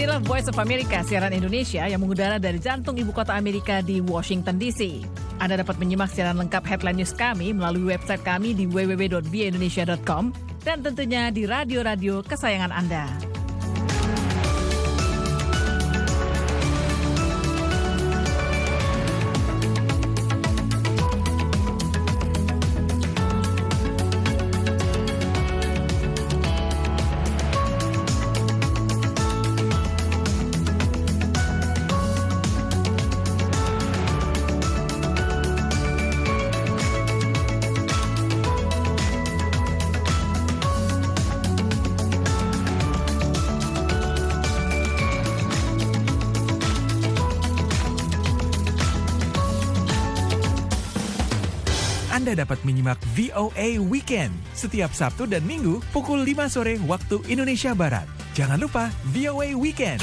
Voice of America, siaran Indonesia yang mengudara dari jantung ibu kota Amerika di Washington DC. Anda dapat menyimak siaran lengkap headline news kami melalui website kami di www.bindonesia.com dan tentunya di radio-radio kesayangan Anda. Anda dapat menyimak VOA Weekend setiap Sabtu dan Minggu pukul 5 sore waktu Indonesia Barat. Jangan lupa VOA Weekend.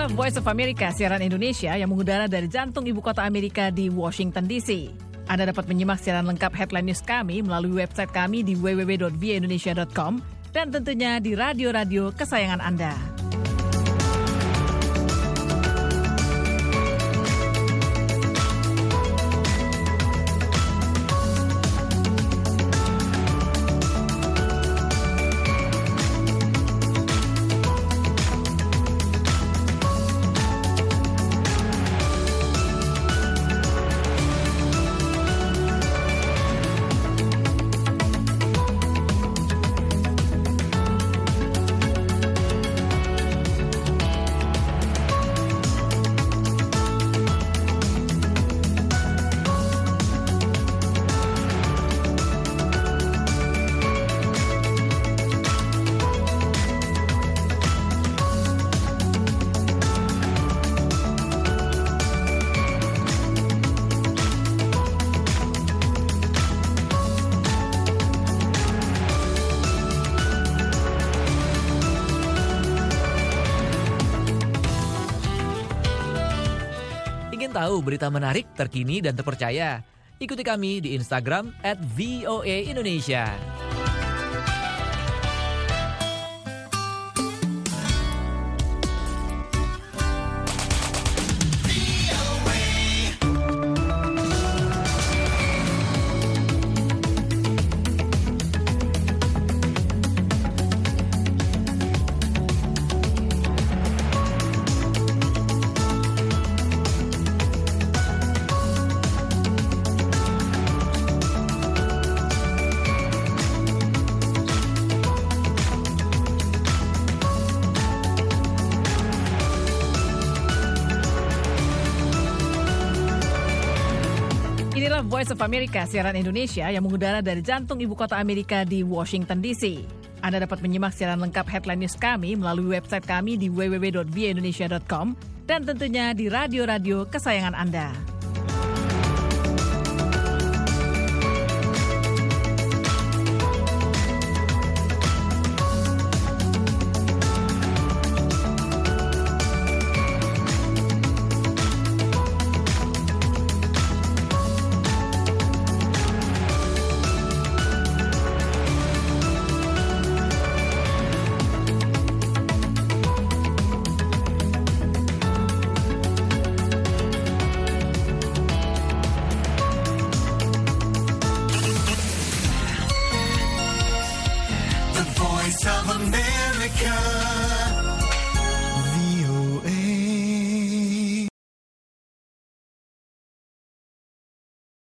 Inilah Voice of America, siaran Indonesia yang mengudara dari jantung ibu kota Amerika di Washington DC. Anda dapat menyimak siaran lengkap headline news kami melalui website kami di www.bindonesia.com dan tentunya di radio-radio kesayangan Anda. Ingin tahu berita menarik, terkini, dan terpercaya? Ikuti kami di Instagram at Indonesia. Inilah Voice of America, siaran Indonesia yang mengudara dari jantung ibu kota Amerika di Washington DC. Anda dapat menyimak siaran lengkap headline news kami melalui website kami di www.bindonesia.com dan tentunya di radio-radio kesayangan Anda. Monica.